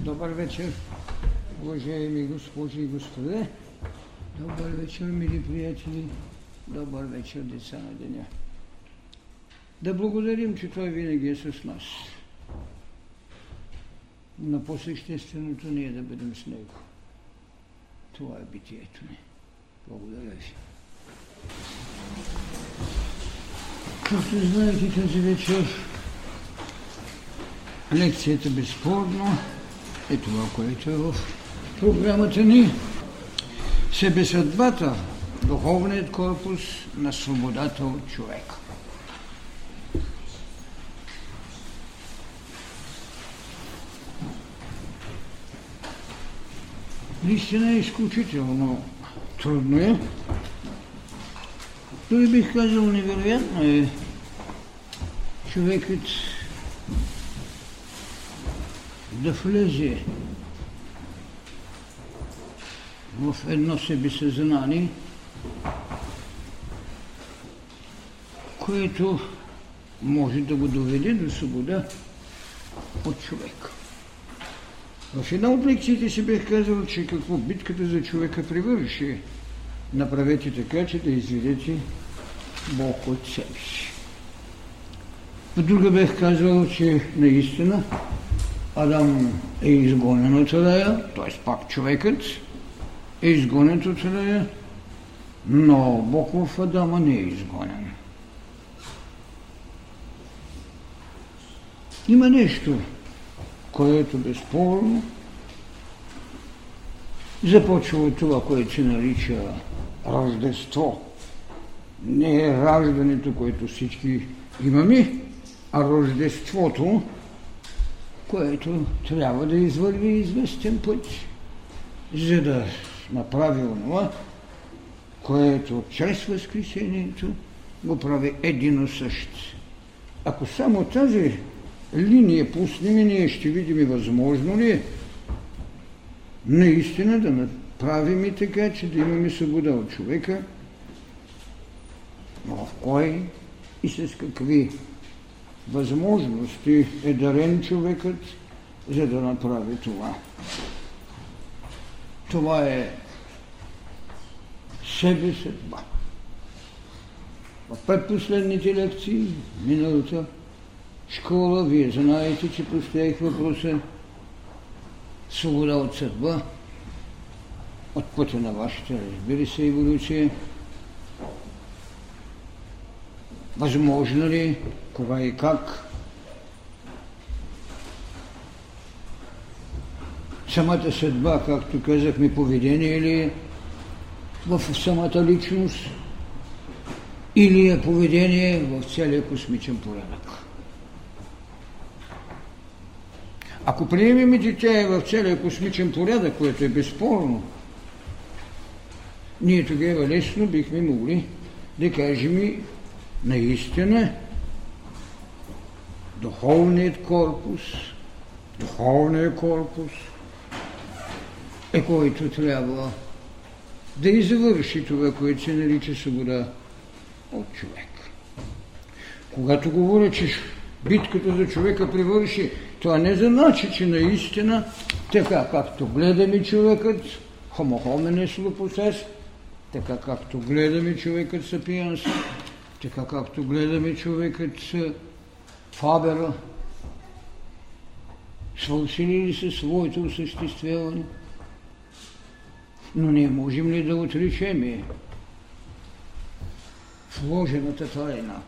Добър вечер, уважаеми госпожи и господа. Добър вечер, мили приятели. Добър вечер, деца на деня. Да благодарим, че Той винаги е с нас. Но по-същественото ни е да бъдем с Него. Това е битието ни. Благодаря ви. Както знаете, тази вечер лекцията безспорно е това, което е в програмата ни. Себесъдбата, духовният корпус на свободата от човека. Наистина е изключително трудно е. Той бих казал невероятно е човекът да влезе в едно себесъзнание, което може да го доведе до свобода от човека. В една от лекциите си бех казал, че какво битката за човека привърши. Направете така, че да изведете Бог от себе си. В друга бех казал, че наистина Адам е изгонен от рая, т.е. пак човекът е изгонен от рая, но Бог в Адама не е изгонен. Има нещо, което безспорно започва от това, което се нарича Рождество. Не е раждането, което всички имаме, а Рождеството, което трябва да извърви известен път, за да направи онова, което чрез Възкресението го прави едино също. Ако само тази линия пуснем и ние ще видим възможно ли е наистина да направим и така, че да имаме свобода от човека, но в кой и с какви възможности е дарен човекът, за да направи това. Това е себе съдба. В предпоследните лекции, миналата школа, вие знаете, че поставих въпроса свобода от съдба, от пътя на вашата, разбира се, еволюция. Възможно ли, кога и как, самата съдба, както казахме, поведение ли е в самата личност или е поведение в целия космичен порядък. Ако приемем, че тя е в целия космичен порядък, което е безспорно, ние тогава лесно бихме могли да кажем наистина духовният корпус, духовният корпус е който трябва да извърши това, което се нарича свобода от човек. Когато говоря, че битката за човека привърши, това не значи, че наистина, така както гледаме човекът, hominis lupus така както гледаме човекът сапиенс, така както гледаме човекът Фабера, свършили ли се своето осъществяване? Но ние можем ли да отричеме вложената тайна?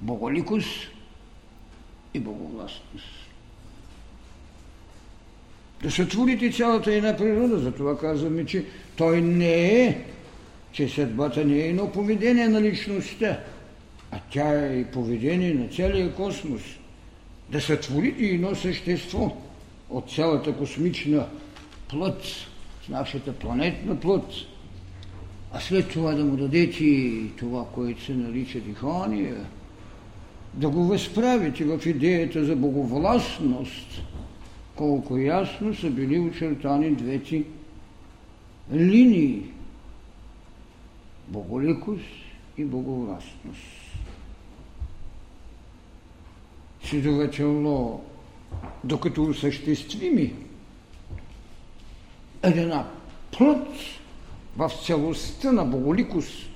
Боголикост и боговластност. Да сътворите цялата една природа, затова казваме, че той не е, че съдбата не е едно поведение на личността, а тя е и поведение на целия космос. Да сътворите едно същество от цялата космична плът, нашата планетна плът, а след това да му дадете това, което се нарича дихание, да го възправите в идеята за боговластност, колко ясно са били очертани двете линии – боголикост и боговластност. Следователно, докато осъществими една плът в целостта на боголикост,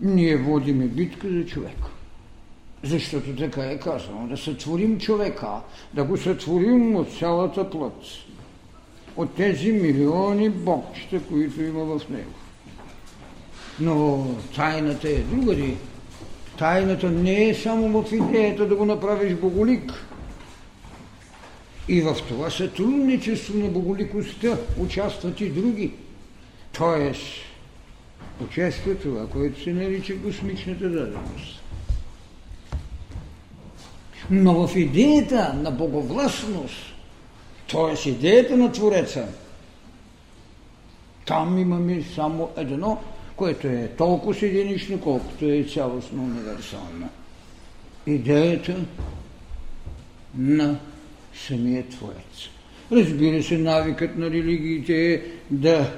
ние водиме битка за човека. Защото така е казано, да сътворим човека, да го сътворим от цялата плът, от тези милиони богчета, които има в него. Но тайната е другади. Тайната не е само в идеята да го направиш боголик. И в това сътрудничество на боголикостта участват и други. Тоест, участва това, което се нарича космичната даденост. Но в идеята на боговластност, т.е. идеята на Твореца, там имаме само едно което е толкова единично, колкото е цялостно универсално. Идеята на самия Творец. Разбира се, навикът на религиите е да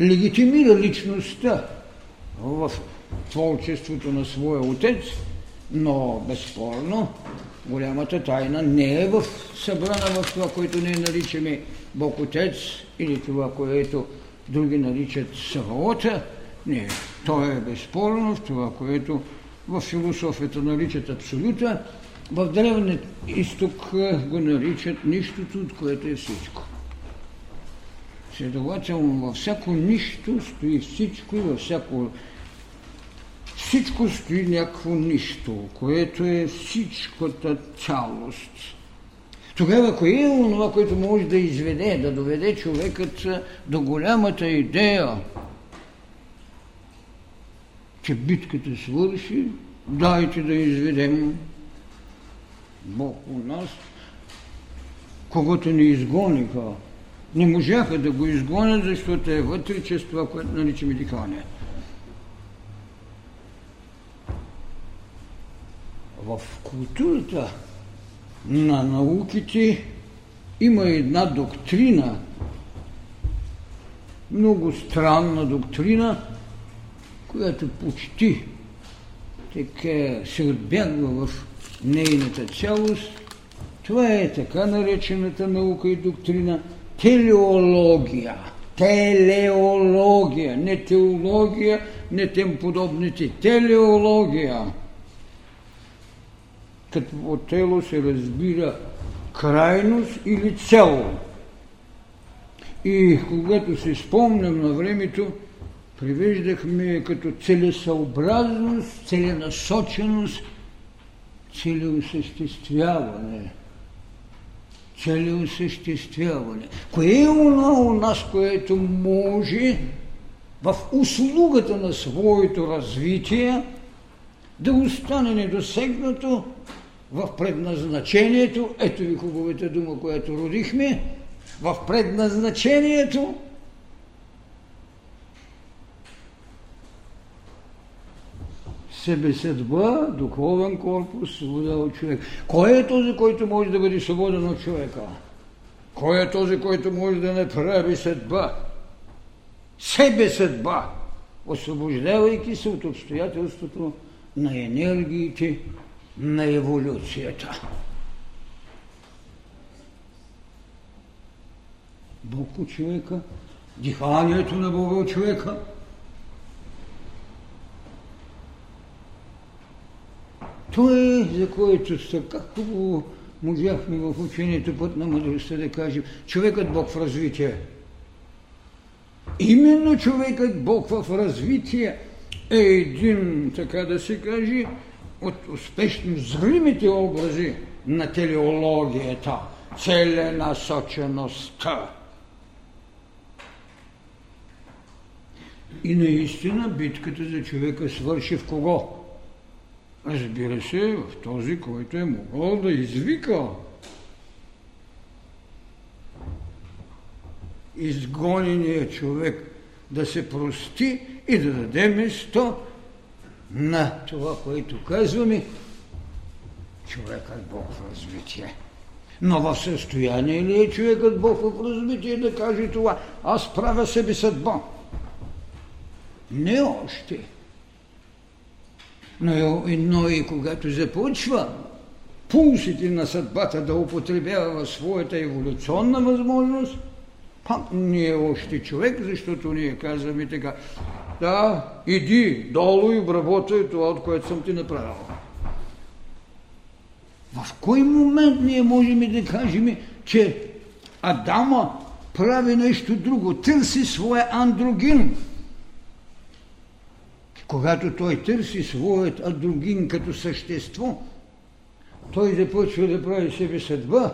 легитимира личността в творчеството на своя отец, но безспорно голямата тайна не е в събрана в това, което ние наричаме Бог Отец или това, което други наричат Саваота, не, то е безспорно в това, което в философията наричат абсолюта, в древния изток го наричат нищото, от което е всичко. Следователно, във всяко нищо стои всичко и във всяко всичко стои някакво нищо, което е всичката цялост. Тогава кое е това, което може да изведе, да доведе човекът до голямата идея, че битката свърши, дайте да изведем Бог у нас, когато ни изгониха. Не можаха да го изгонят, защото е вътре чрез това, което наричаме дихание. В културата на науките има една доктрина, много странна доктрина, която почти така се отбягва в нейната цялост, това е така наречената наука и доктрина телеология. Телеология, не теология, не тем подобните. Телеология. Като от тело се разбира крайност или цел. И когато се спомням на времето, привеждахме като целесъобразност, целенасоченост, целеосъществяване. Целеосъществяване. Кое е оно у нас, което може в услугата на своето развитие да остане недосегнато в предназначението, ето ви хубавата дума, която родихме, в предназначението себеседба, духовен корпус, свобода от човек. Кой е този, който може да бъде свободен от човека? Кой е този, който може да направи съдба? Себе съдба, освобождавайки се от обстоятелството на енергиите на еволюцията. Бог от човека, диханието на Бога от човека – Той, за който така хубаво можахме в учението път на мъдростта да кажем, човекът Бог в развитие. Именно човекът Бог в развитие е един, така да се каже, от успешно зримите образи на телеологията, целенасочеността. И наистина битката за човека свърши в кого? Разбира се, в този, който е могъл да извика изгонения човек да се прости и да даде место на това, което казваме, човекът Бог в развитие. Но в състояние ли е човекът Бог в развитие да каже това? Аз правя себе съдба. Не още. Но, но и когато започва пулсите на съдбата да употребява своята еволюционна възможност, пак не е още човек, защото ние казваме така, да, иди долу и обработай това, от което съм ти направил. В кой момент ние можем да кажем, че Адама прави нещо друго, търси своя андрогин. Когато той търси своят андрогин като същество, той започва да прави себе съдба,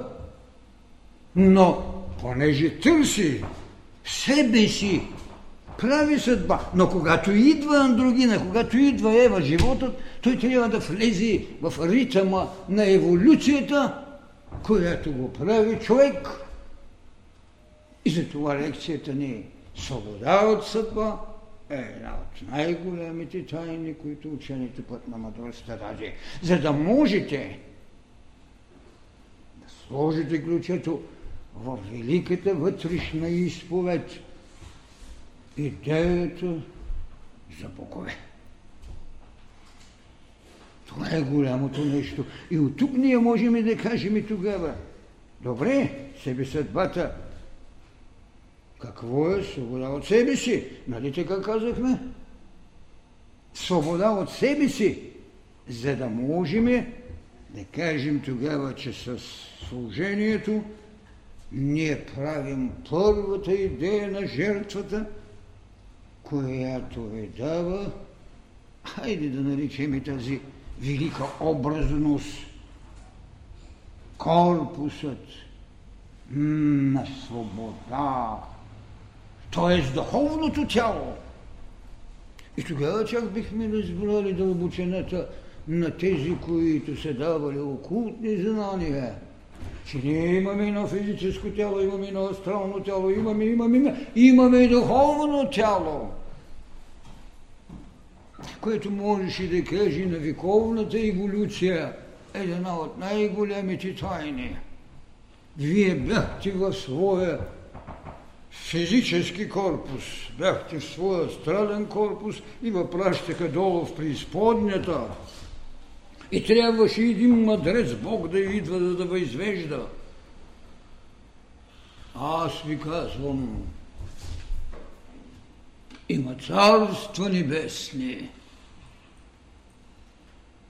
но понеже търси себе си, прави съдба. Но когато идва андрогина, когато идва Ева, животът, той трябва да влезе в ритъма на еволюцията, която го прави човек. И затова лекцията ни е свобода от съдба е една от най-големите тайни, които учените път на мъдростта даде. За да можете да сложите ключето в великата вътрешна изповед, идеята за богове. Това е голямото нещо. И от тук ние можем да кажем и тогава, добре, себе съдбата, какво е свобода от себе си? Нали така казахме? Свобода от себе си, за да можем да кажем тогава, че с служението ние правим първата идея на жертвата, която е дава, хайде да наричаме тази велика образност, корпусът на свобода, т.е. духовното тяло. И тогава чак бихме разбрали дълбочината на тези, които са давали окултни знания, че ние имаме едно физическо тяло, имаме едно астрално тяло, имаме, имаме, имаме и духовно тяло, което можеше да каже на вековната еволюция една от най-големите тайни. Вие бяхте в своя физически корпус, бяхте в своя астрален корпус и въпращаха долу в преизподнята. И трябваше един мъдрец Бог да идва да, да възвежда. Аз ви казвам, има царства небесни.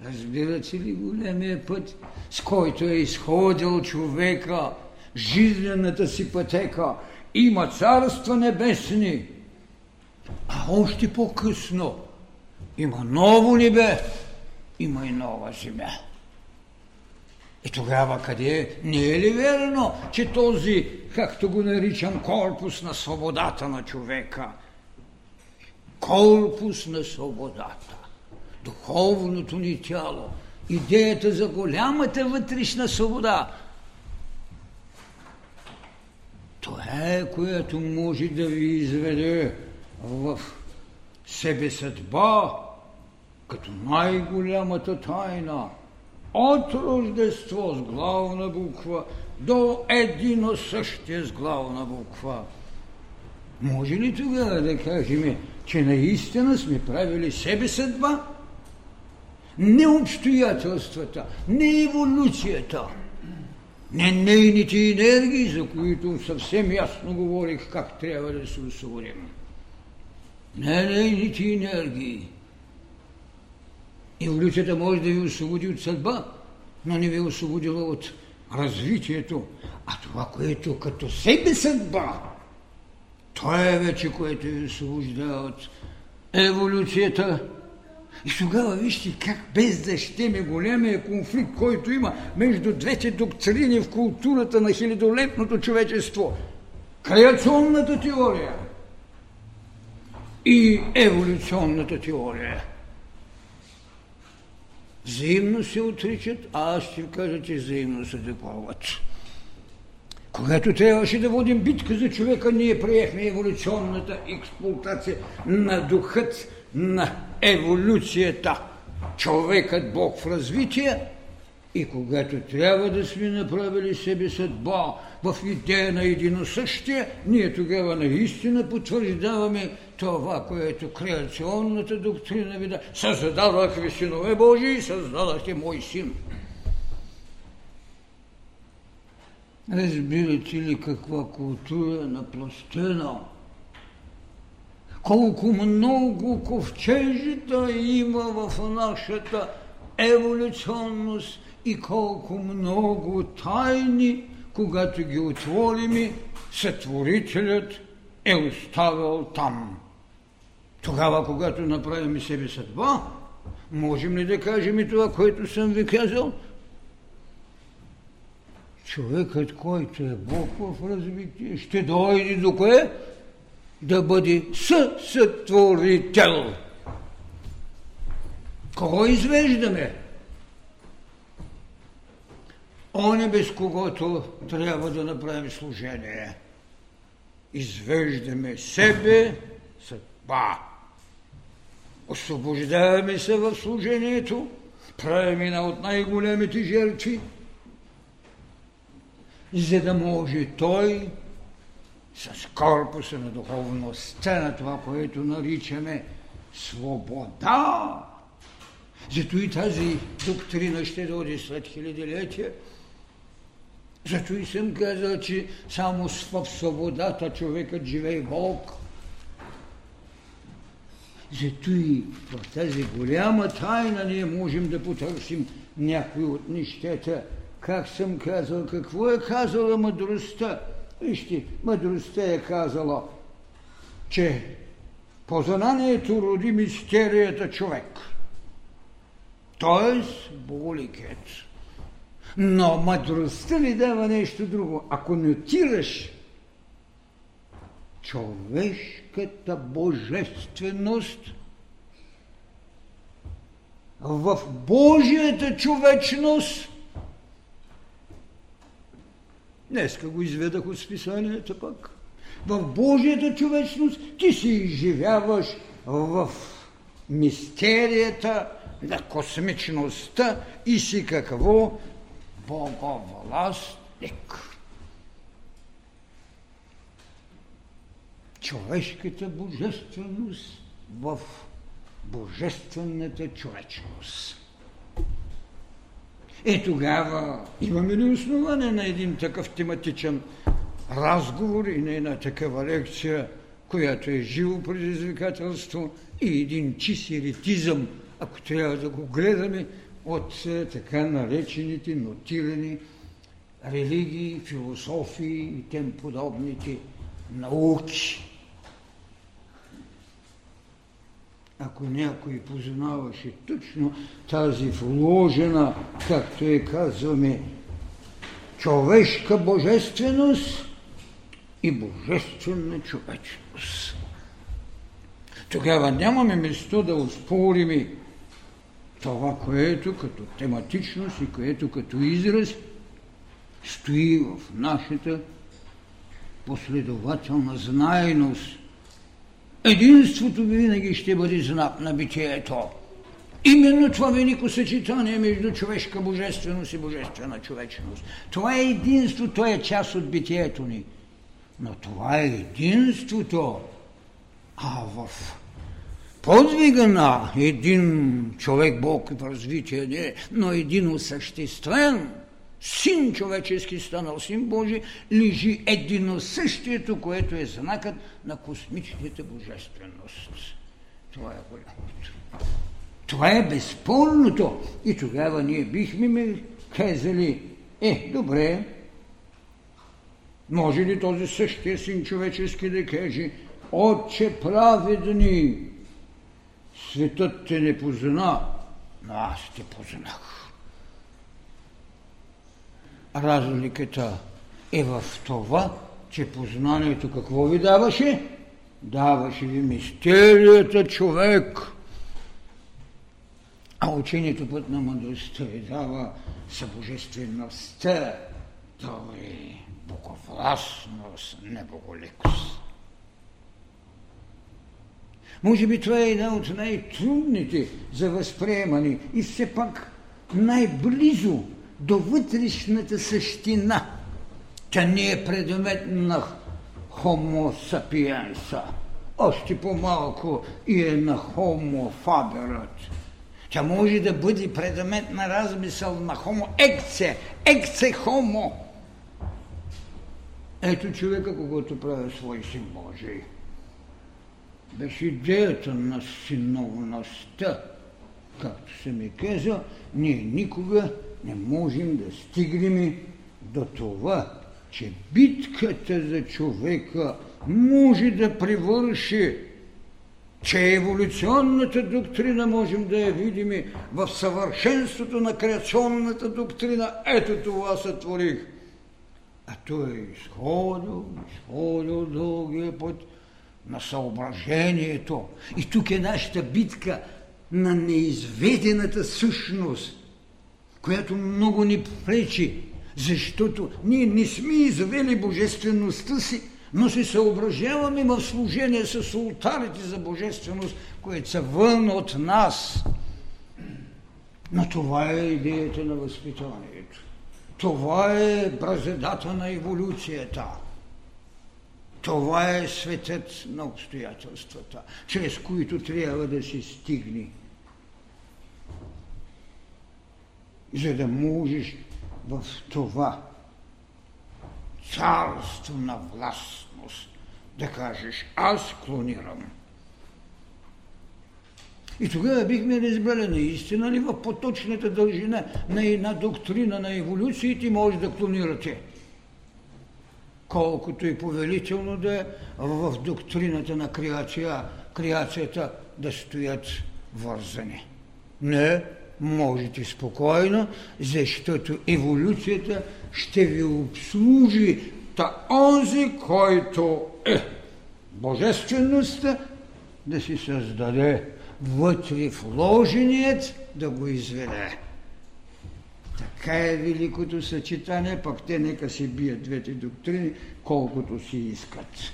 Разбирате ли големия път, с който е изходил човека, жизнената си пътека, има царства небесни, а още по-късно има ново небе, има и нова земя. И тогава къде? Не е ли верно, че този, както го наричам, корпус на свободата на човека, корпус на свободата, духовното ни тяло, идеята за голямата вътрешна свобода, това е, което може да ви изведе в себе съдба, като най-голямата тайна, от Рождество с главна буква до едино същия с главна буква. Може ли тогава да кажем, че наистина сме правили себе съдба? Не обстоятелствата, не еволюцията – не нейните енергии, за които съвсем ясно говорих как трябва да се освободим. Не нейните енергии. Еволюцията може да ви освободи от съдба, но не ви е освободила от развитието. А това, което като себе съдба, то е вече, което ви освобождава от еволюцията и тогава вижте как без да щеме големия конфликт, който има между двете доктрини в културата на хилядолетното човечество. Креационната теория и еволюционната теория. Взаимно се отричат, а аз ще кажа, че взаимно се допълват. Когато трябваше да водим битка за човека, ние приехме еволюционната експлуатация на духът на еволюцията, човекът Бог в развитие и когато трябва да сме направили себе съдба в идея на единосъщие, ние тогава наистина потвърждаваме това, което креационната доктрина ви да създадах ви синове Божии и създадахте мой син. Разбирате ли каква култура на пластена? Колко много ковчежита има в нашата еволюционност и колко много тайни, когато ги отворим, сътворителят е оставил там. Тогава, когато направим себе съдба, можем ли да кажем и това, което съм ви казал? Човекът, който е Бог в развитие, ще дойде до кое? Да бъде съсътворител. Кого извеждаме? Оне без когото трябва да направим служение. Извеждаме себе съдба. Освобождаваме се в служението, правим една от най-големите жертви, за да може той с корпуса на духовността на това, което наричаме свобода. Зато и тази доктрина ще дойде след хилядилетия. Зато и съм казал, че само в свободата човекът живее Бог. Зато и в тази голяма тайна ние можем да потърсим някои от нещата. Как съм казал, какво е казала мъдростта? Вижте, мъдростта е казала, че познанието роди мистерията човек. Тоест, боголикет. Но мъдростта ви дава нещо друго. Ако нотираш човешката божественост в Божията човечност, днеска го изведах от списанията пък, в Божията човечност ти се изживяваш в мистерията на космичността и си какво боговластник. Човешката божественост в божествената човечност. И тогава имаме ли основание на един такъв тематичен разговор и на една такава лекция, която е живо предизвикателство и един чист еритизъм, ако трябва да го гледаме от е, така наречените нотирани религии, философии и тем подобните науки. Ако някой познаваше точно тази вложена, както е казваме, човешка божественост и божествена човечност. Тогава нямаме место да успорим това, което като тематичност и което като израз стои в нашата последователна знайност. Единството винаги ще бъде знак на битието. Именно това велико съчетание между човешка божественост и божествена човечност. Това е единство, то е част от битието ни. Но това е единството. А в подвига на един човек, Бог в развитие не, но един осъществен син човечески станал син Божий, лежи единосъщието, което е знакът на космичната божественост. Това е голямото. Това е безспорното. И тогава ние бихме ми казали, е, добре, може ли този същия син човечески да каже, Отче праведни, светът те не позна, но аз те познах. Разликата е в това, че познанието какво ви даваше? Даваше ви мистерията човек. А учението път на мъдростта ви дава събожествеността. Това е боговластност, не боголикост. Може би това е една от най-трудните за възприемане и все пак най-близо до вътрешната същина. Тя не е предмет на хомо сапиенса. Още по-малко и е на хомо фаберът. Тя може да бъде предмет на размисъл на хомо екце, екце хомо. Ето човека, когато прави свой син Божий. Беше идеята на синовността. Както се ми каза, ние никога не можем да стигнем до това, че битката за човека може да привърши, че еволюционната доктрина можем да я видим в съвършенството на креационната доктрина. Ето това сътворих. А той е изходил, изходил дългия път на съображението. И тук е нашата битка на неизведената същност, която много ни пречи защото ние не сме извели божествеността си, но се съображаваме в служение с ултарите за божественост, които са вън от нас. Но това е идеята на възпитанието. Това е бразедата на еволюцията. Това е светът на обстоятелствата, чрез които трябва да се стигне. За да можеш в това царство на властност, да кажеш аз клонирам. И тогава бихме разбрали наистина ли в поточната дължина на една доктрина на еволюциите може да клонирате. Колкото и повелително да е в доктрината на креация, креацията да стоят вързани. Не, можете спокойно, защото еволюцията ще ви обслужи та онзи, който е божествеността, да си създаде вътре вложеният да го изведе. Така е великото съчетание, пък те нека си бият двете доктрини, колкото си искат.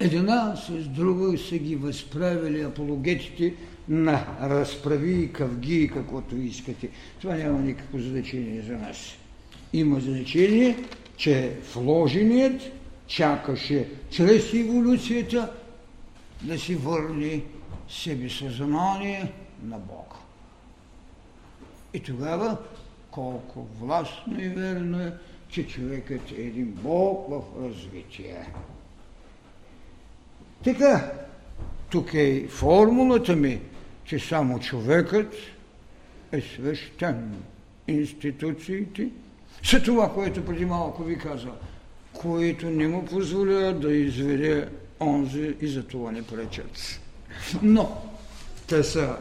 Една с друга са ги възправили апологетите на разправи къвги, каквото искате. Това няма никакво значение за нас. Има значение, че вложеният чакаше чрез еволюцията да си върне себе съзнание на Бога. И тогава колко властно и верно е, че човекът е един Бог в развитие. Така, тук е формулата ми, че само човекът е свещен. Институциите са това, което преди малко ви каза, които не му позволяват да изведе онзи и за това не пречат. Но те са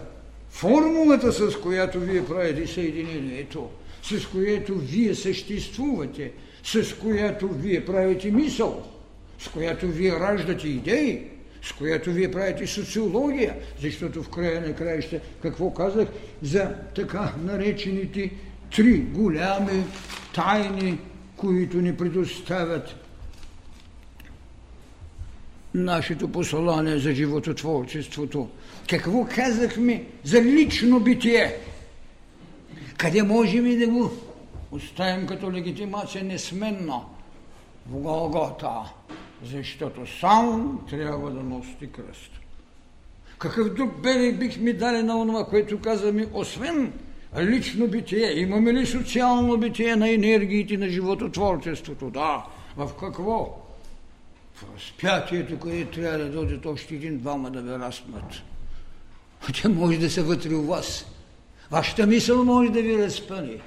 формулата, с която вие правите съединението, с която вие съществувате, с която вие правите мисъл, с която вие раждате идеи, с която вие правите социология, защото в края на краища, какво казах за така наречените три голями тайни, които ни предоставят нашето послание за живототворчеството. Какво казахме за лично битие? Къде можем и да го оставим като легитимация несменно в Голгота? Защото сам трябва да носите кръст. Какъв друг белег бихме дали на това, което казваме, освен лично битие? Имаме ли социално битие на енергиите на живототворчеството? Да. В какво? В разпятието, където трябва да дойдат още един-двама да ви разпнат. Те може да са вътре у вас. Вашата мисъл може да ви разпъне.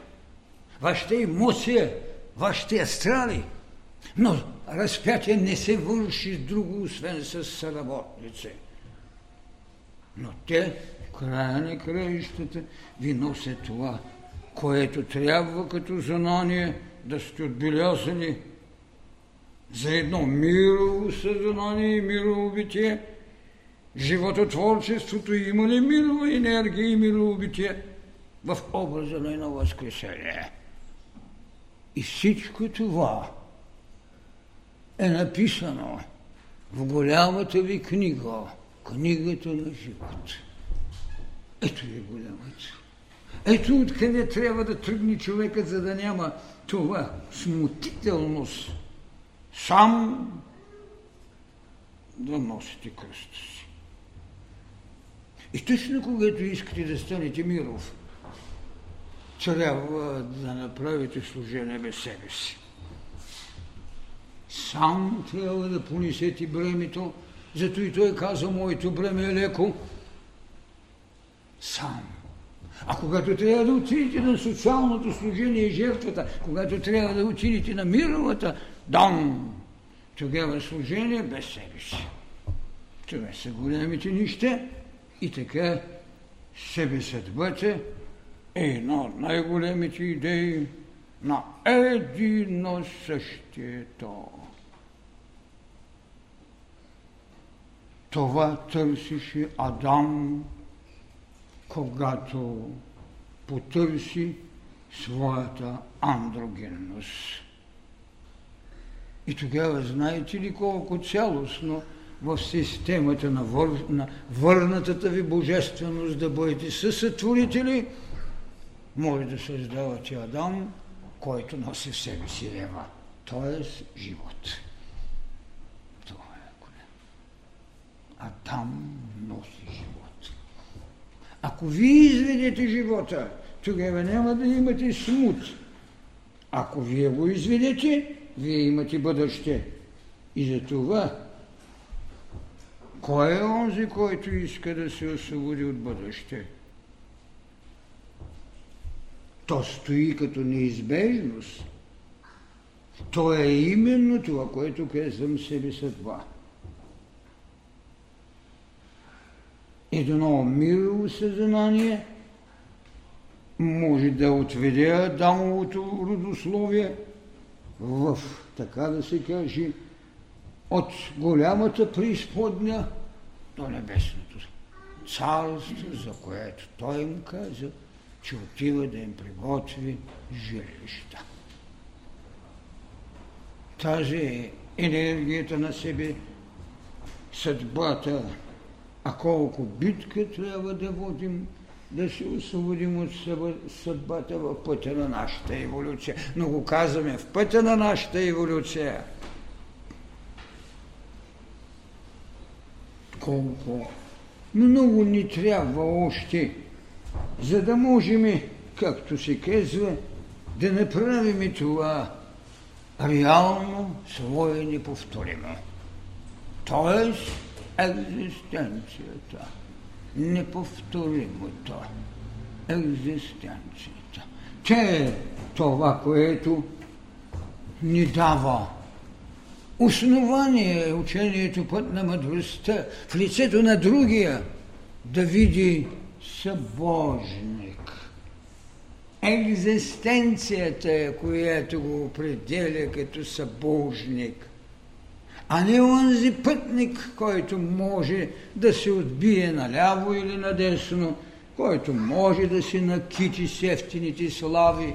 Вашата емоция, вашите астрали. Но разпятие не се върши с друго, освен с съработници. Но те, края на краищата, ви носят това, което трябва като знание да сте отбелязани за едно мирово съзнание и мирово битие. Живототворчеството има ли мирова енергия и мирово битие в образа на едно възкресение? И всичко това е написано в голямата ви книга, книгата на живот. Ето е голямата. Ето откъде трябва да тръгне човекът, за да няма това смутителност. Сам да носите кръста си. И точно когато искате да станете миров, трябва да направите служение без себе си. Сам трябва да понесете бремето, зато и той каза, моето бреме е леко. Сам. А когато трябва да отидете на социалното служение и жертвата, когато трябва да отидете на мировата, дам, тогава служение без себе си. Това са големите неща и така себе съдбата е една от най-големите идеи на едино същието. Това търсише Адам, когато потърси своята андрогенност. И тогава знаете ли колко цялостно в системата на, вър... на върнатата ви божественост да бъдете съсътворители, може да създавате Адам, който носи в себе си Ева, т.е. живот. Е голям. Адам носи живот. Ако ви изведете живота, тогава няма да имате смут. Ако вие го изведете, вие имате бъдеще. И за това, кой е онзи, който иска да се освободи от бъдеще? То стои като неизбежност. То е именно това, което казвам себе съдба. Едно мирово съзнание може да отведе Адамовото родословие – в, така да се каже, от голямата преизподня до небесното царство, за което той им каза, че отива да им приготви жилища. Тази е енергията на себе, съдбата, а колко битка трябва да водим, да се освободим от съдбата в пътя на нашата еволюция. Но го казваме в пътя на нашата еволюция. Колко много ни трябва още, за да можем, както се казва, да направим това реално свое неповторимо. Тоест екзистенцията неповторимото екзистенцията. Че е това, което ни дава основание учението път на мъдростта в лицето на другия да види събожник. Екзистенцията е, която го определя като събожник – а не онзи пътник, който може да се отбие наляво или надесно, който може да си накичи с ефтините слави.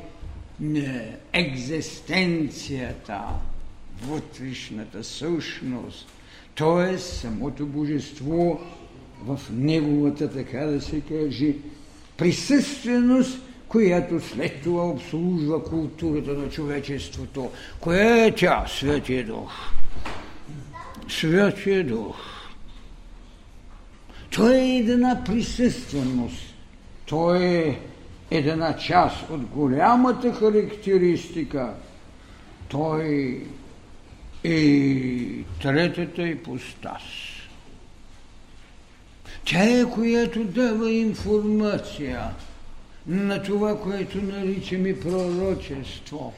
Не, екзистенцията, вътрешната същност, т.е. самото божество в неговата, така да се каже, присъственост, която след това обслужва културата на човечеството. Кое е тя, Светия Дух? Святия Дух. Той е една присъственост. Той е една част от голямата характеристика. Той е третата ипостас. Тя е, която дава информация на това, което наричаме пророчество,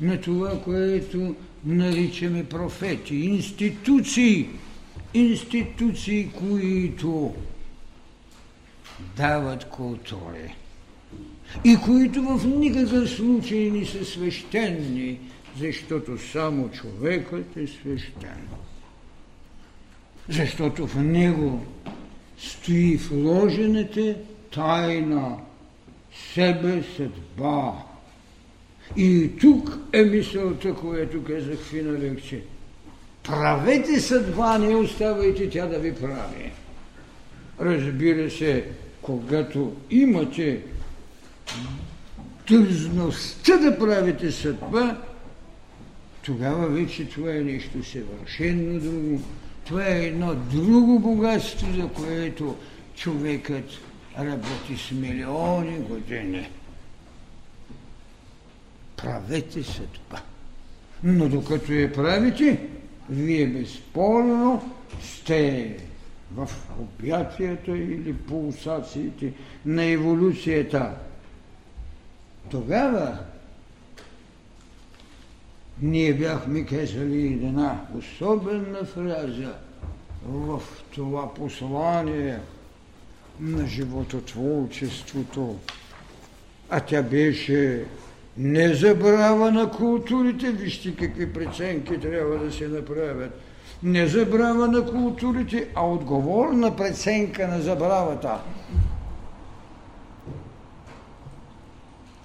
на това, което наричаме профети, институции, институции, които дават култури и които в никакъв случай не са свещени, защото само човекът е свещен. Защото в него стои вложената тайна себе съдба, и тук е мисълта, която казах в лекция. Правете съдба, не оставайте тя да ви прави. Разбира се, когато имате дързността да правите съдба, тогава вече това е нещо съвършено друго. Това е едно друго богатство, за което човекът работи с милиони години правете съдба. Но докато я правите, вие безспорно сте в обятията или пулсациите на еволюцията. Тогава ние бяхме казали една особена фраза в това послание на живототворчеството. А тя беше не забрава на културите, вижте какви преценки трябва да се направят. Не забрава на културите, а отговорна преценка на забравата.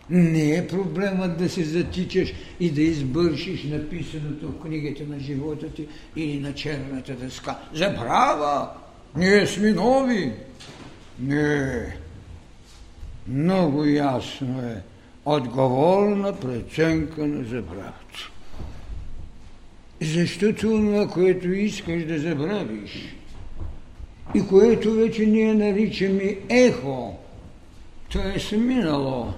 Не е проблемът да се затичаш и да избършиш написаното в книгите на живота ти или на черната дъска. Забрава! Ние сме нови! Не. Много ясно е. Отговорна преценка на забравата. Защото това, което искаш да забравиш и което вече ние наричаме ехо, то е минало.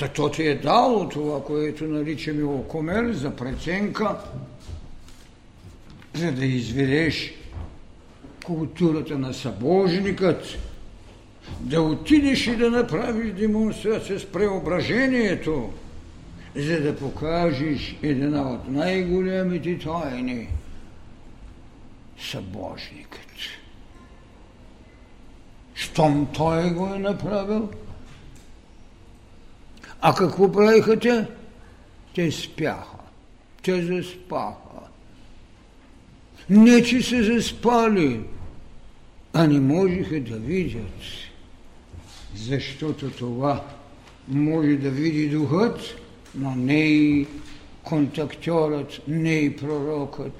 Та то ти е дало това, което наричаме окомер за преценка, за да изведеш културата на събожникът, да отидеш и да направиш демонстрация с преображението, за да покажеш една от най-големите тайни – събожникът. Щом той го е направил – а какво правиха те? Те спяха. Те заспаха. Не, че се заспали, а не можеха да видят. Защото това може да види духът, но не и контактьорът, не и пророкът.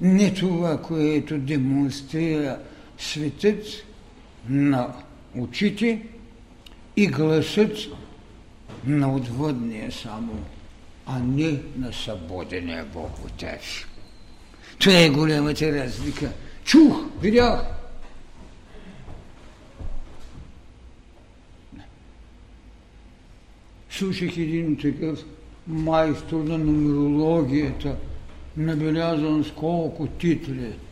Не това, което демонстрира светът на очите, и гласът на отводния само, а не на свободения Бог Отец. Това е голямата разлика. Чух, видях. Слушах един такъв майстор на нумерологията, набелязан с колко титли –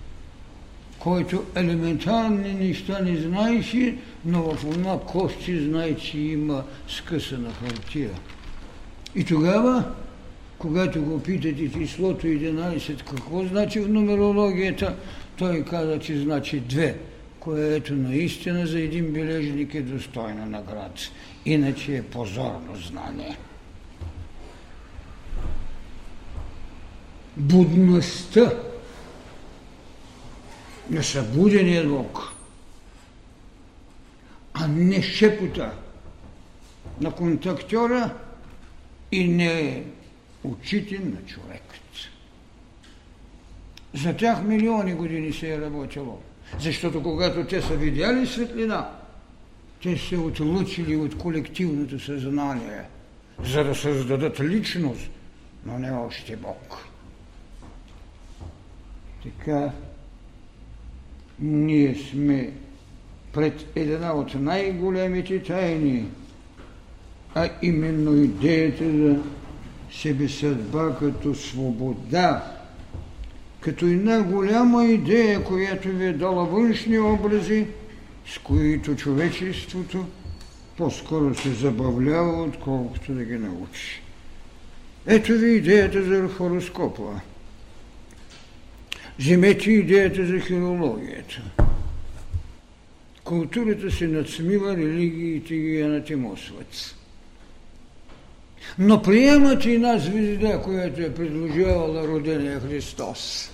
който елементарни неща не знаеше, но в една кости знае, че има скъсана хартия. И тогава, когато го питате числото 11, какво значи в нумерологията, той каза, че значи две, което наистина за един бележник е достойна наград. Иначе е позорно знание. Будността на събудения Бог, а не шепота на контактьора и не очите на човекът. За тях милиони години се е работило. Защото когато те са видяли светлина, те се отлучили от колективното съзнание, за да създадат личност, но не още Бог. Така ние сме пред една от най-големите тайни, а именно идеята за себесъдба като свобода, като една голяма идея, която ви е дала външни образи, с които човечеството по-скоро се забавлява, отколкото да ги научи. Ето ви идеята за хороскопа. Вземете идеята за хирологията. Културата се надсмива, религиите ги анатемосват. Но приемат и една звезда, която е предложавала родения Христос.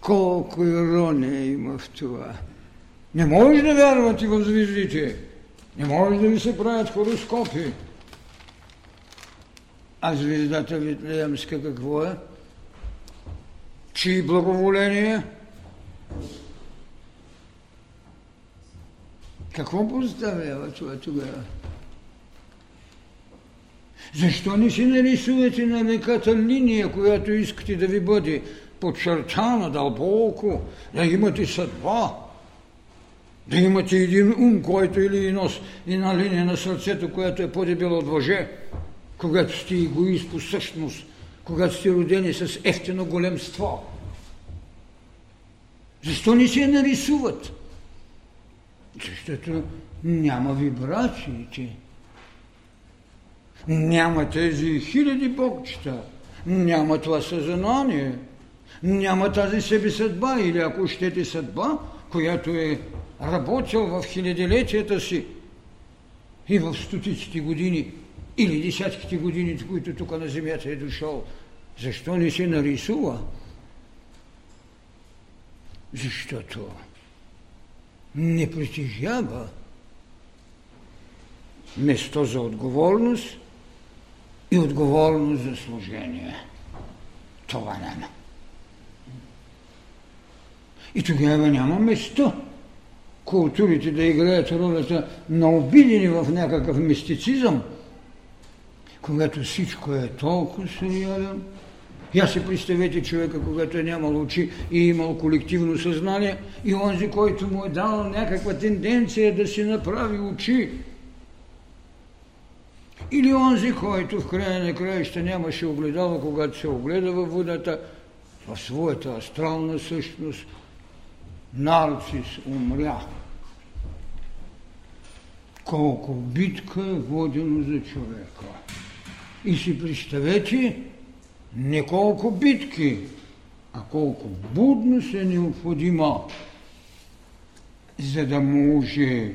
Колко ирония има в това. Не може да вярвате в звездите. Не може да ви се правят хороскопи. А звездата Витлеемска какво е? Чии благоволение? Какво представлява това тогава? Защо не си нарисувате на леката линия, която искате да ви бъде подчертана дълбоко, да имате съдба? Да имате един ум, който или нос, една линия на сърцето, която е по-дебела от въже, когато сте егоист по същност, когато сте родени с ефтино големство. Защо не се нарисуват? Защото няма вибрациите. Няма тези хиляди богчета. Няма това съзнание. Няма тази себе съдба или ако щете съдба, която е работил в хилядилетията си и в стотиците години или десятките години, които тук на земята е дошъл. Защо не се нарисува? Защото не притежава место за отговорност и отговорност за служение. Това няма. И тогава няма место културите да играят ролята на обидени в някакъв мистицизъм, когато всичко е толкова сериален. Я си представете човека, когато е нямал очи и имал колективно съзнание и онзи, който му е дал някаква тенденция да си направи очи. Или онзи, който в края на краища нямаше огледало, когато се огледа във водата, в своята астрална същност, нарцис умря. Колко битка е водено за човека. И си представете не колко битки, а колко будност е необходима, за да може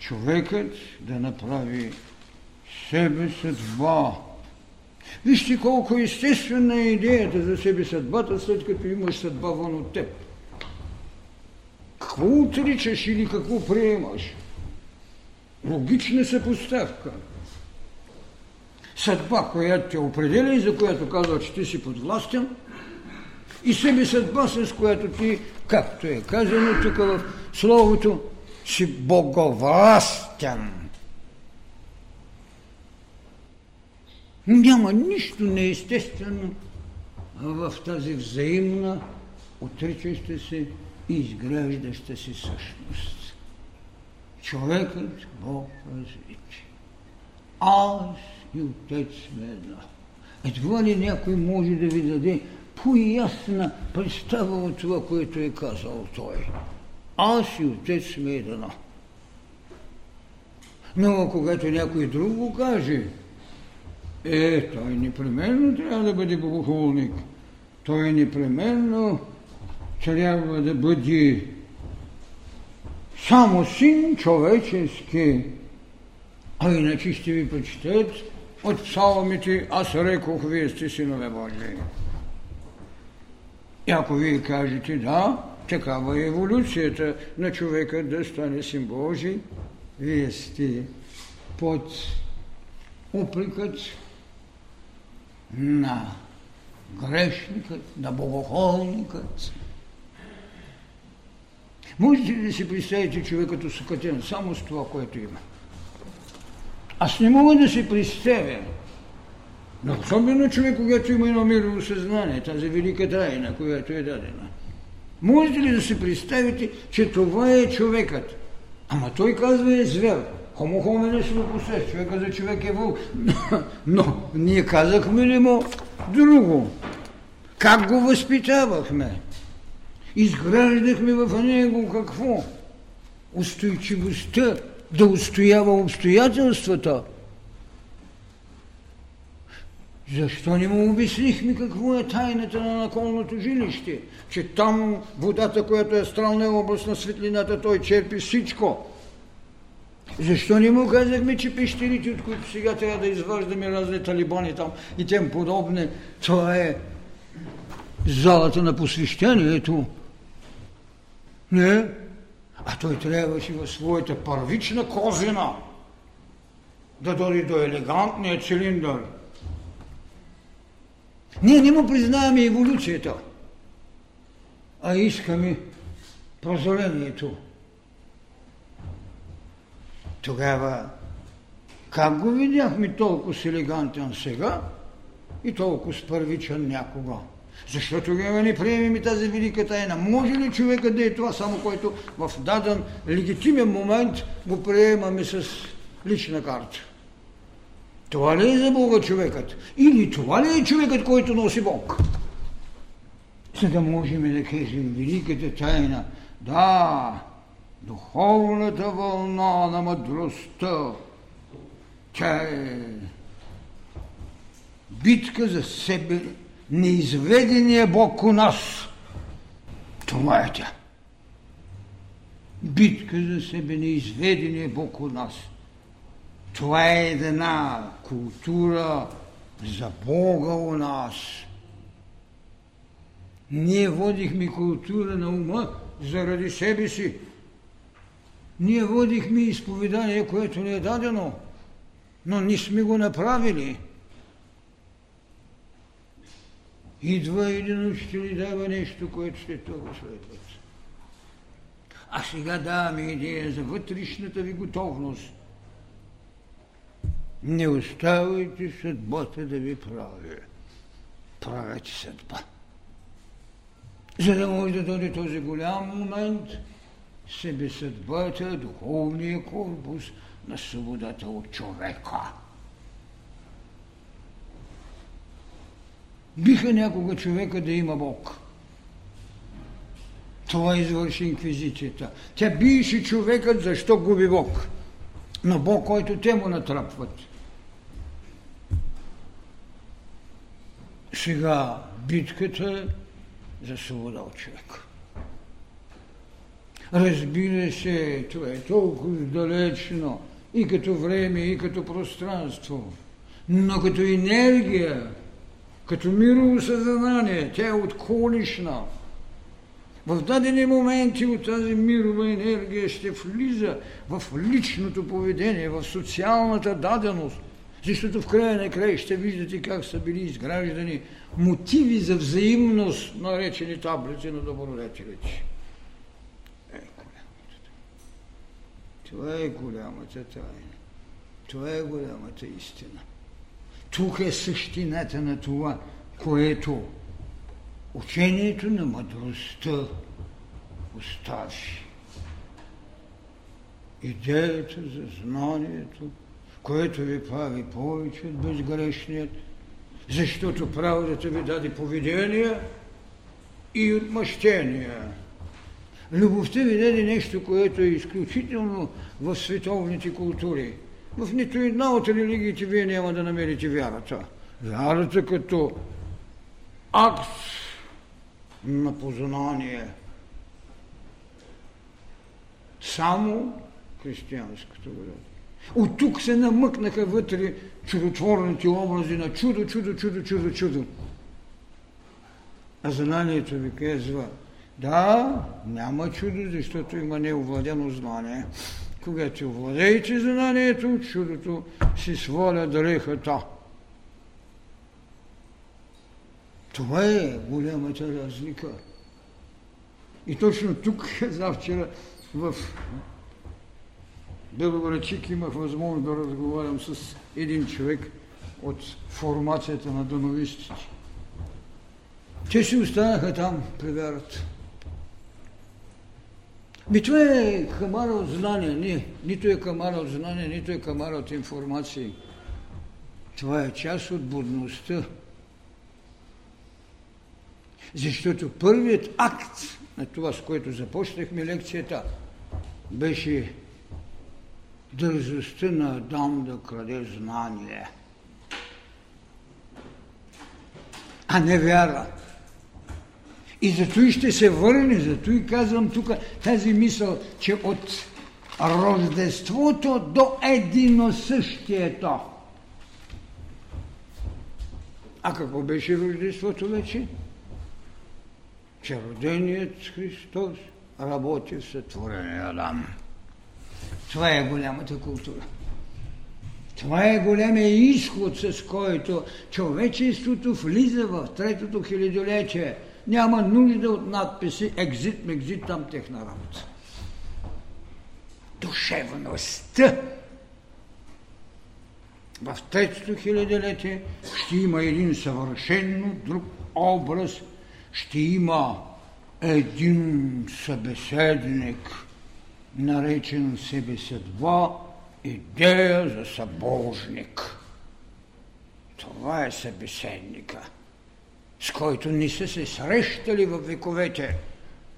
човекът да направи себе съдба. Вижте колко естествена е идеята за себе съдбата, след като имаш съдба вън от теб. Какво отричаш или какво приемаш? Логична съпоставка. Съдба, която те определя и за която казва, че ти си подвластен, и себе съдба, с която ти, както е казано тук в Словото, си боговластен. Няма нищо неестествено в тази взаимна, отричаща се и изграждаща се същност. Човекът Бог развича. Аз и Отец сме едно. Едва ли някой може да ви даде по-ясна представа от това, което е казал той. Аз и Отец сме едно. Но когато някой друг го каже, е, той непременно трябва да бъде богохулник. Той непременно трябва да бъде само син човечески. А иначе ще ви почитат от псалмите, аз рекох, вие сте синове Божии. И ако вие кажете да, такава е еволюцията на човека да стане син Божий, вие сте под упрекът на грешникът, на богохолникът. Можете ли да си представите човекът усъкътен само с това, което има? Аз не мога да си представя, но особено човек, когато има едно мирово съзнание, тази велика тайна, която е дадена. Можете ли да си представите, че това е човекът? Ама той казва е звер. Хомене си посещ, човека за човек е вълк. Но ние казахме ли му друго? Как го възпитавахме? Изграждахме в него какво? Устойчивостта, да устоява обстоятелствата. Защо не му обяснихме какво е тайната на наколното жилище? Че там водата, която е стрална област на светлината, той черпи всичко. Защо не му казахме, че пещерите, от които сега трябва да изваждаме разни талибани там и тем подобни, това е залата на посвещението? Не. А той трябваше в своята първична козина да дойде до елегантния цилиндър. Ние не му признаваме еволюцията, а искаме прозрението. Тогава как го видяхме толкова с елегантен сега и толкова с първичен някога? Защото ние не приемем и тази велика тайна. Може ли човекът да е това, само който в даден легитимен момент го приемаме с лична карта? Това ли е за Бога човекът? Или това ли е човекът, който носи Бог? За да можем да кажем великата тайна. Да, духовната вълна на мъдростта, тя е битка за себе, неизведения Бог у нас. Това е тя. Битка за себе, неизведения Бог у нас. Това е една култура за Бога у нас. Ние водихме култура на ума заради себе си. Ние водихме изповедание, което ни е дадено, но не сме го направили. Идва един учител и дава нещо, което след това следват. А сега даваме идея за вътрешната ви готовност. Не оставайте съдбата да ви прави. Правете съдба. За да може да дойде този голям момент, себе съдбата, духовния корпус на свободата от човека. Биха някога човека да има Бог. Това извърши инквизицията. Тя биеше човекът, защо губи Бог. Но Бог, който те му натрапват. Сега битката за свобода от човек. Разбира се, това е толкова далечно и като време, и като пространство, но като енергия, като мирово съзнание, тя е отколишна. В дадени моменти от тази мирова енергия ще влиза в личното поведение, в социалната даденост, защото в края на край ще виждате как са били изграждани мотиви за взаимност, наречени таблици на добродетелите. Е, Това е голямата тайна. Това е голямата истина. Тук е същината на това, което учението на мъдростта остави. Идеята за знанието, което ви прави повече от безгрешният, защото правдата ви даде поведение и отмъщение. Любовта ви даде нещо, което е изключително в световните култури – в нито една от религиите вие няма да намерите вярата. Вярата като акт на познание. Само християнското вера. От тук се намъкнаха вътре чудотворните образи на чудо, чудо, чудо, чудо, чудо. А знанието ви казва, да, няма чудо, защото има неовладено знание. Когато овладеете знанието, чудото си сваля дрехата. Това е голямата разлика. И точно тук, завчера, в Белоградчик имах възможност да разговарям с един човек от формацията на доновистите. Те си останаха там при вярата. Ми това е камара от знания. Не, нито е камара от знания, нито е камара от информации. Това е част от будността. Защото първият акт на това, с което започнахме лекцията, беше дързостта на Адам да краде знание. А не вяра. И зато и ще се върне, зато и казвам тук тази мисъл, че от рождеството до единосъщието. А какво беше рождеството вече? Че роденият Христос работи в сътворения Адам. Това е голямата култура. Това е големия изход, с който човечеството влиза в третото хилядолетие – няма нужда от надписи екзит, мекзит, там техна работа. Душевността. в третото хилядолетие ще има един съвършенно друг образ, ще има един събеседник, наречен себеседва, идея за събожник. Това е събеседника, с който не са се срещали в вековете.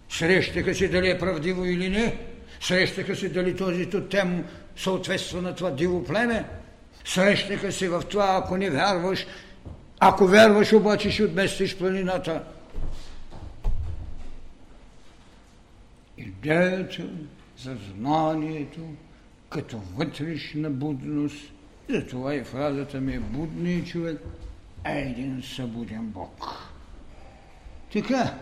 Срещаха се дали е правдиво или не, срещаха се дали този тотем съответства на това диво племе, срещаха се в това, ако не вярваш, ако вярваш, обаче ще отместиш планината. Идеята за знанието като вътрешна будност, затова и фразата ми е будният човек е един събуден Бог. Така,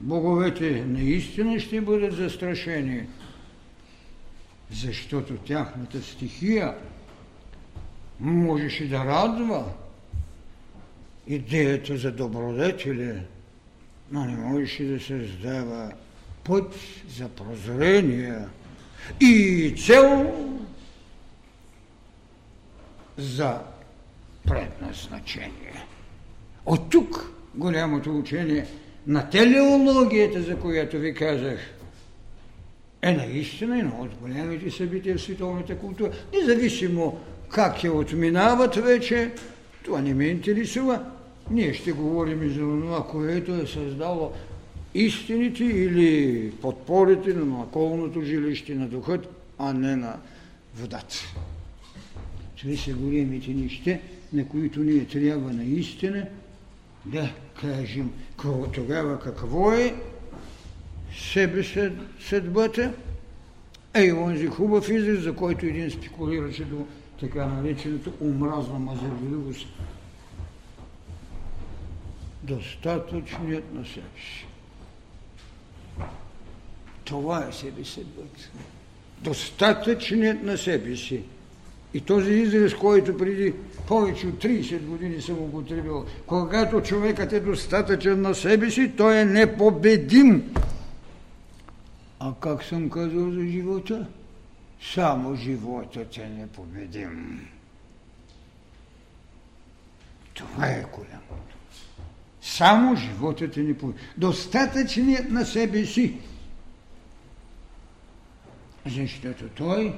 боговете наистина ще бъдат застрашени, защото тяхната стихия можеше да радва идеята за добродетели, но не можеше да се раздава път за прозрение и цел за предназначение. От тук голямото учение на телеологията, за която ви казах, е наистина едно от големите събития в световната култура. Независимо как я отминават вече, това не ме интересува. Ние ще говорим за това, което е създало истините или подпорите на околното жилище на духът, а не на водата. Това са големите неща, на които ние трябва наистина да кажем тогава какво е себе съдбата, е и онзи хубав израз, за който един спекулираше до така наречената омразна мазерливост. Достатъчният на себе си. Това е себе съдбата. Достатъчният на себе си. И този израз, който преди повече от 30 години съм употребил, когато човекът е достатъчен на себе си, той е непобедим. А как съм казал за живота? Само животът е непобедим. Това е голямото. Само животът е непобедим. Достатъчният на себе си. Защото той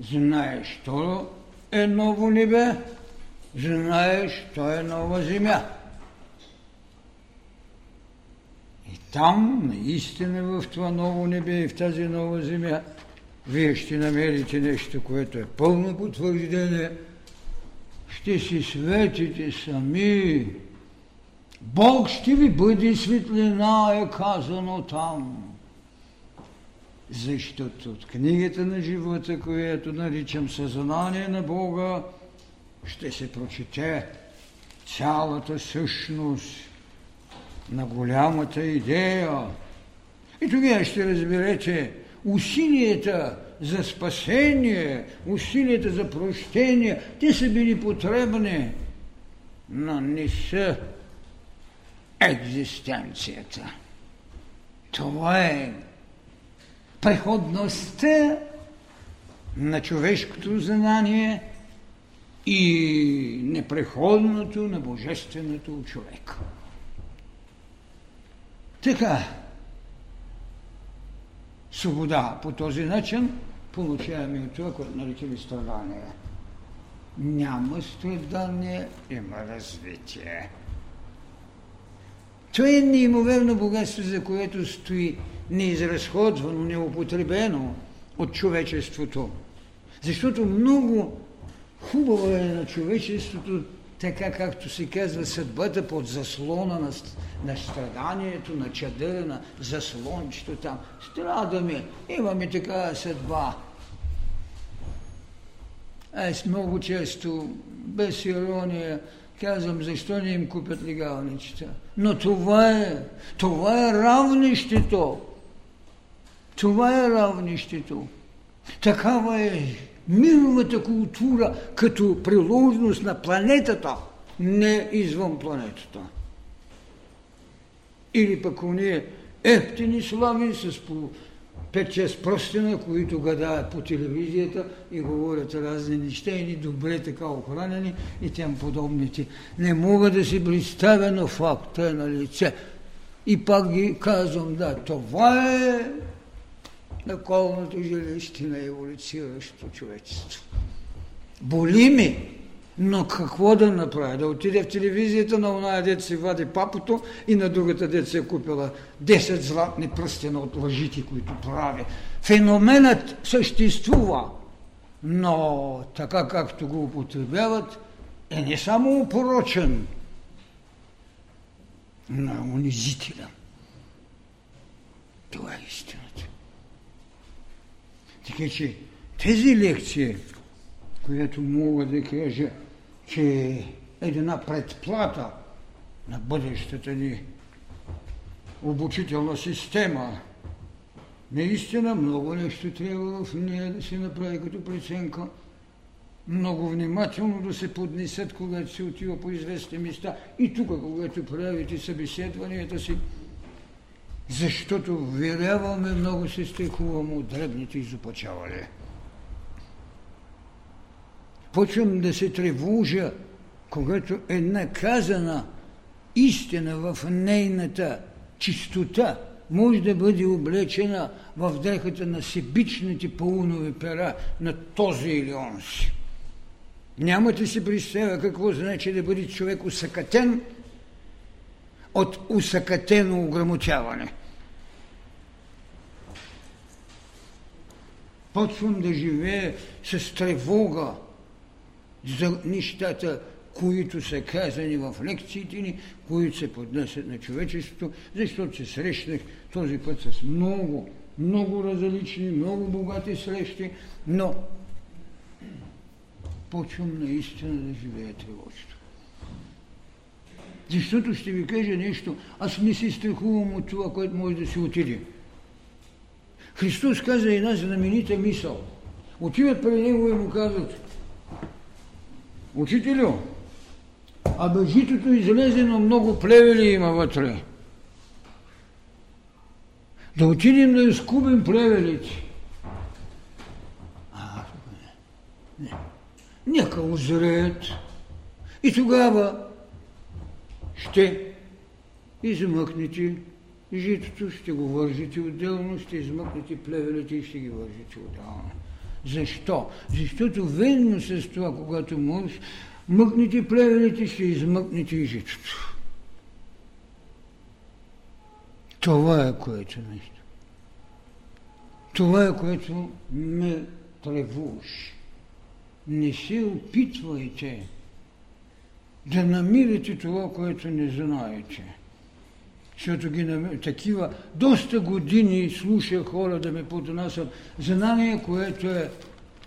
знаеш, то е ново небе, знаеш, то е нова земя. И там, наистина в това ново небе и в тази нова земя, вие ще намерите нещо, което е пълно потвърждение, ще си светите сами. Бог ще ви бъде светлина, е казано там. Защото от книгата на живота, която наричам съзнание на Бога, ще се прочете цялата същност на голямата идея. И тогава ще разберете усилията за спасение, усилията за прощение, те са били потребни, но не са екзистенцията. Това е преходността на човешкото знание и непреходното на божественото у човека. Така, свобода по този начин получаваме от това, което наричаме страдание. Няма страдание, има развитие. Това е неимоверно богатство, за което стои неизразходвано, неупотребено от човечеството. Защото много хубаво е на човечеството, така както се казва, съдбата под заслона на, на страданието, на чадъра, на заслончето там. Страдаме, имаме такава съдба. Аз много често, без ирония, казвам, защо не им купят легалничета. Но това е, това е равнището. Това е равнището. Такава е мировата култура като приложност на планетата, не извън планетата. Или пък уния ефтини слави с по 5-6 простина, които гадаят по телевизията и говорят разни неща и ни добре така охранени и тем подобните. Не мога да си представя, но факта е на лице. И пак ги казвам, да, това е наколното жилище на еволюционното човечество. Боли ми, но какво да направя? Да отиде в телевизията на оная дет си вади папото и на другата се е купила 10 златни пръстена от лъжите, които прави. Феноменът съществува, но така както го употребяват, е не само упорочен, но е унизителен. Това е истината. Така че тези лекции, която мога да кажа, че е една предплата на бъдещата ни обучителна система. Наистина много нещо трябва в нея да се направи като преценка. Много внимателно да се поднесат, когато се отива по известни места и тук, когато правите събеседванията си, защото веряваме много се страхуваме от дребните изопачавали почвам да се тревожа, когато е наказана истина в нейната чистота, може да бъде облечена в дрехата на себичните паунови пера на този или онзи. Нямате си представя какво значи да бъде човек усъкатен от усъкатено ограмотяване. Почвам да живее с тревога, за нещата, които са казани в лекциите ни, които се поднесат на човечеството, защото се срещнах този път с много, много различни, много богати срещи, но почвам наистина да живея тревожно. Защото ще ви кажа нещо, аз не се страхувам от това, което може да се отиде. Христос каза една знаменита мисъл. Отиват при него и му казват, Учителю, абе житото излезе, но много плевели има вътре. Да отидем да изкубим плевелите. А, не. не. Нека озреят. И тогава ще измъкнете житото, ще го вържите отделно, ще измъкнете плевелите и ще ги вържите отделно. Защо? Защото ведно с това, когато можеш, мъкнете плевелите, ще измъкнете и житото. Това е което нещо. Това е което ме тревожи. Не се опитвайте да намирате това, което не знаете. Защото ги намер... такива доста години слушах хора да ме поднасят знание, което е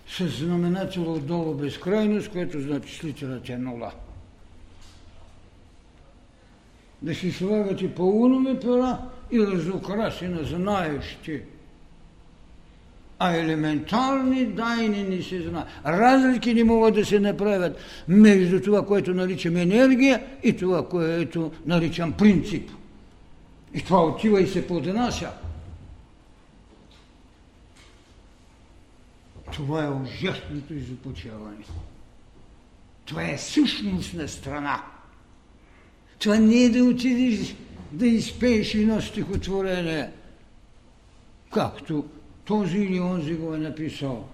с знаменателя отдолу безкрайност, което значи слитерът е нула. Да си слагате по-умни пера и разукраси на знаещи. А елементарни дайни не се знаят. Разлики не могат да се направят между това, което наричам енергия и това, което наричам принцип. И това отива и се поднася. Това е ужасното изопочаване. Това е същност на страна. Това не е да отидеш да изпееш едно стихотворение, както този или онзи го е написал.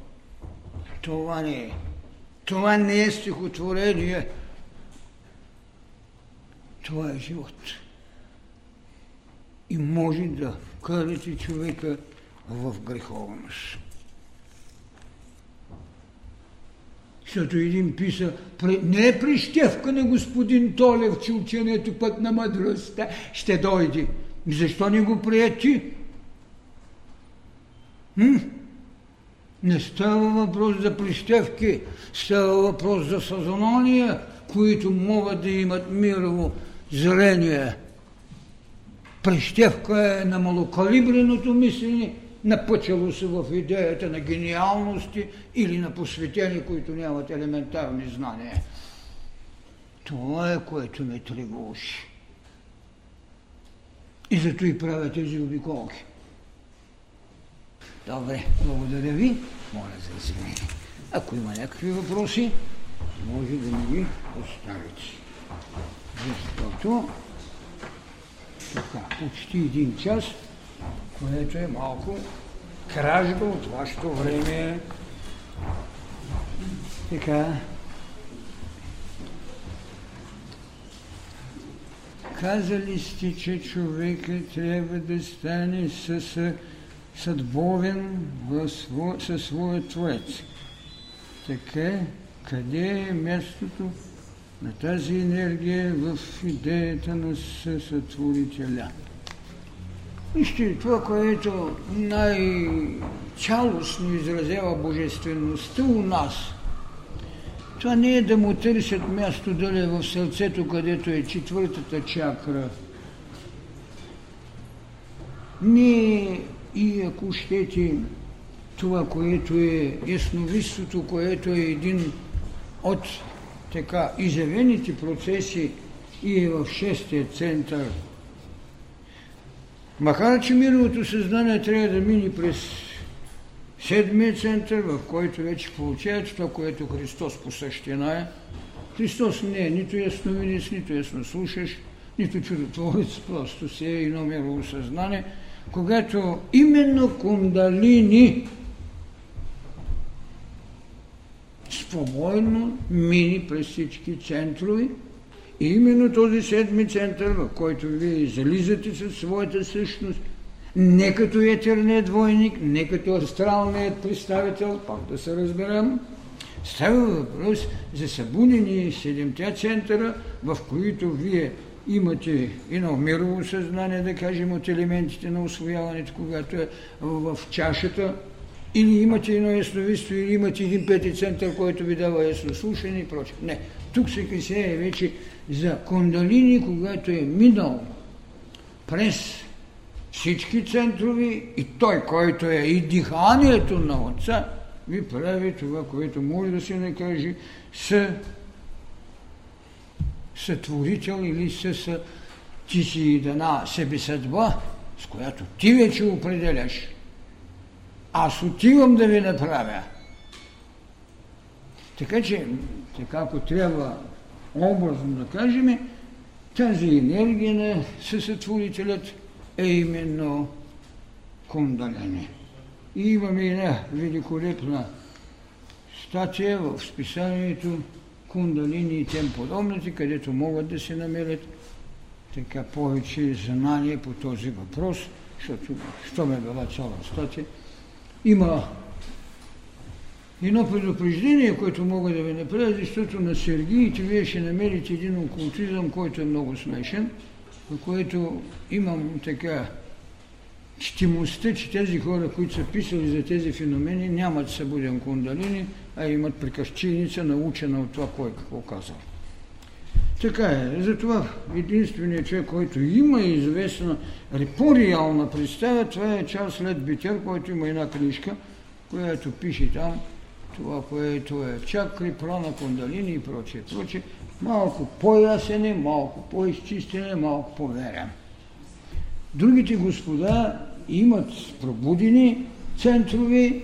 Това не е. Това не е стихотворение. Това е живот и може да вкарате човека в греховност. Защото един писа, не е прищевка на господин Толев, че ученето път на мъдростта ще дойде. Защо не го прияти? Хм? Не става въпрос за прищевки, става въпрос за съзнания, които могат да имат мирово зрение – прищевка е на малокалибреното мислене, напъчало се в идеята на гениалности или на посветени, които нямат елементарни знания. Това е което ме тревожи. И зато и правя тези обиколки. Добре, благодаря ви. Моля за извинение. Ако има някакви въпроси, може да ми ги оставите. Защото така, почти един час, което е малко кражба от вашето време. Така. Казали сте, че човека трябва да стане със съдбовен със своя Творец. Така, къде е мястото на тази енергия в идеята на съсътворителя? Вижте, това, което най-цялостно изразява божествеността у нас, това не е да му търсят място дали в сърцето, където е четвъртата чакра. Не и ако щете това, което е ясновидството, което е един от така изявените процеси и е в шестия център. Макар, че мировото съзнание трябва да мине през седмия център, в който вече получават това, което Христос по същина е. Христос не е нито ясновидец, нито яснослушаш, нито чудотворец, просто си е едно мирово съзнание – когато именно кундалини спокойно мини през всички центрове и именно този седми център, в който вие зализате със своята същност, не като етерният двойник, не като астралният представител, пак да се разберем, става въпрос за събудени седемте центъра, в които вие имате едно мирово съзнание, да кажем, от елементите на освояването, когато е в чашата, или имате едно ясновидство, или имате един пети център, който ви дава яснослушане и прочее. Не, тук се касае вече за кондалини, когато е минал през всички центрови и той, който е и диханието на Отца, ви прави това, което може да се накаже с сътворител или с ти си дана себе съдба, с която ти вече определяш. Аз отивам да ви направя. Така че, така ако трябва образно да кажем, тази енергия на съсътворителят е именно кундаляне. И имаме една великолепна статия в списанието кундалини и тем подобните, където могат да се намерят така повече знания по този въпрос, защото, що ме била цяла статия, има едно предупреждение, което мога да ви направя, защото на Сергиите вие ще намерите един окултизъм, който е много смешен, по което имам така четимостта, че тези хора, които са писали за тези феномени, нямат събуден кундалини, а имат приказчиница, научена от това, кой какво казал. Така е. Затова единственият човек, който има известна по-реална представа, това е Чарлз Лед Битер, който има една книжка, която пише там това, което е чакри, прана, кундалини и прочее, прочее. Малко по-ясен е, малко по-изчистен е, малко по-верен. Другите господа имат пробудени центрови,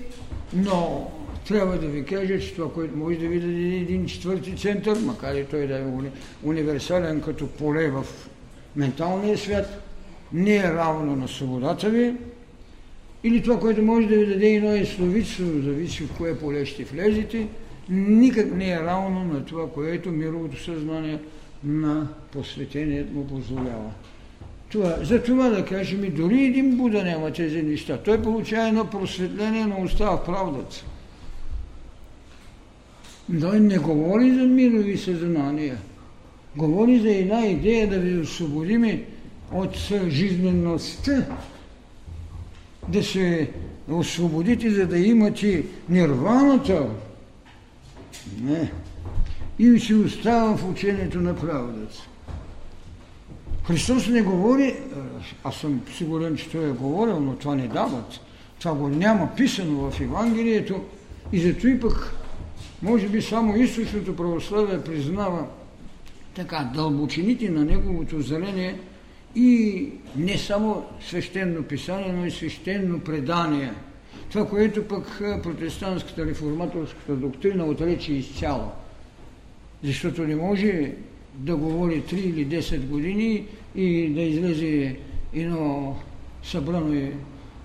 но трябва да ви кажа, че това, което може да ви даде един четвърти център, макар и той да е универсален като поле в менталния свят, не е равно на свободата ви, или това, което може да ви даде едно ясновидство, зависи в кое поле ще влезете, никак не е равно на това, което мировото съзнание на посветението му позволява. Това, за това да кажем, дори един Буда няма тези неща. Той получава едно просветление, но остава в правдата. Той не говори за мирови съзнания. Говори за една идея да ви освободиме от жизнеността, да се освободите, за да имате нирваната. Не. И си остава в учението на правдата. Христос не говори, аз съм сигурен, че той е говорил, но това не дават. Това го няма писано в Евангелието и зато и пък може би само източното православие признава така дълбочините на неговото зрение и не само свещено писание, но и свещено предание. Това, което пък протестантската реформаторската доктрина отрече изцяло. Защото не може да говори 3 или 10 години и да излезе едно събрано е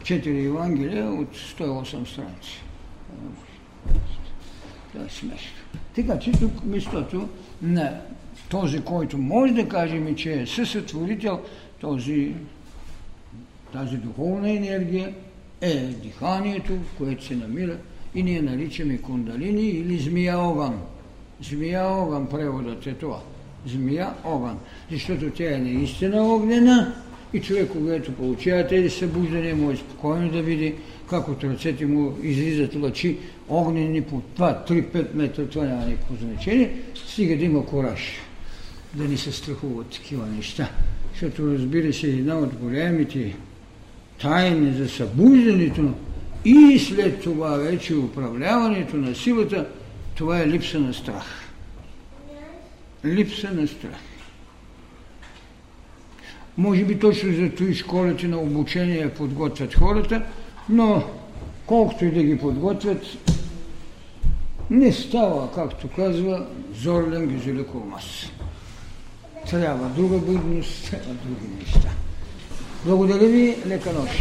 4 Евангелия от 108 страници. Това е смешно. Така че тук местото на този, който може да кажем, че е съсътворител, този, тази духовна енергия е диханието, което се намира и ние наричаме кундалини или змия огън. Змия огън преводът е това. Змия огън. Защото тя е наистина огнена и човек, когато получава тези събуждания, може спокойно да види как от ръцете му излизат лъчи огнени по 2, 3, 5 метра, това няма никакво значение, стига да има кораж да не се страхува от такива неща. Защото разбира се, една от големите тайни за събуждането и след това вече управляването на силата, това е липса на страх. Липса на страх. Може би точно за това школите на обучение подготвят хората, но колкото и да ги подготвят, не става, както казва Зорлен Гизеликомас. Трябва друга будност, трябва други неща. Благодаря ви, лека нощ.